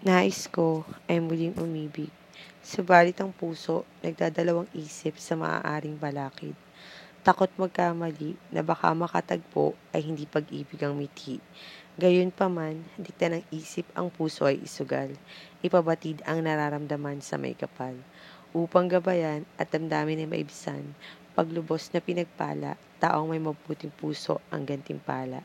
Nais ko ay muling umibig, subalit ang puso nagdadalawang isip sa maaaring balakid. Takot magkamali na baka makatagpo ay hindi pag-ibig ang mithi. Gayunpaman, dikta ng isip ang puso ay isugal. Ipabatid ang nararamdaman sa may kapal. Upang gabayan at damdamin ay maibisan, paglubos na pinagpala, taong may mabuting puso ang gantimpala.